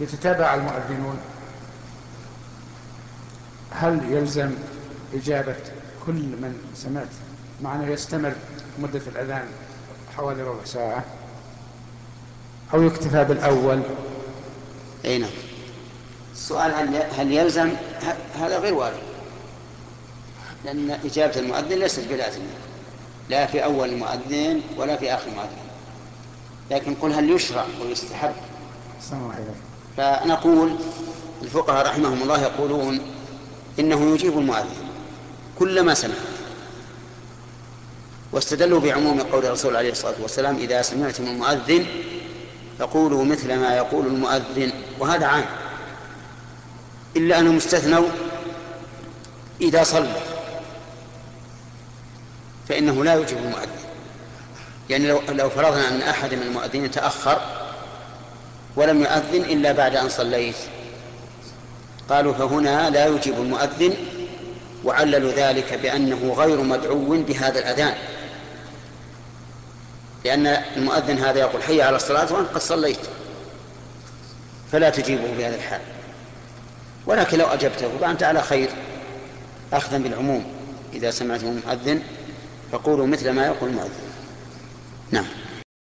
يتتابع المؤذنون. هل يلزم إجابة كل من سمعت؟ مع أنه يستمر مدة الأذان حوالي ربع ساعة. أو يكتفى بالأول. أي نعم. السؤال هل هل يلزم؟ هذا غير وارد. لأن إجابة المؤذن ليست بلازمة. لا في أول المؤذن ولا في آخر المؤذن. لكن قل هل يشرع ويستحب فنقول الفقهاء رحمهم الله يقولون إنه يجيب المؤذن كلما سمع. واستدلوا بعموم قول الرسول عليه الصلاة والسلام إذا سمعتم المؤذن فقولوا مثل ما يقول المؤذن وهذا عام. إلا أنهم استثنوا إذا صلى. فإنه لا يجيب المؤذن. يعني لو لو فرضنا أن أحد من المؤذنين تأخر ولم يؤذن إلا بعد أن صليت. قالوا فهنا لا يجيب المؤذن وعللوا ذلك بأنه غير مدعو بهذا الأذان. لأن المؤذن هذا يقول حي على الصلاة وأنت قد صليت. فلا تجيبه بهذا الحال. ولكن لو أجبته فأنت على خير أخذا بالعموم. إذا سمعتم المؤذن فقولوا مثل ما يقول المؤذن. نعم.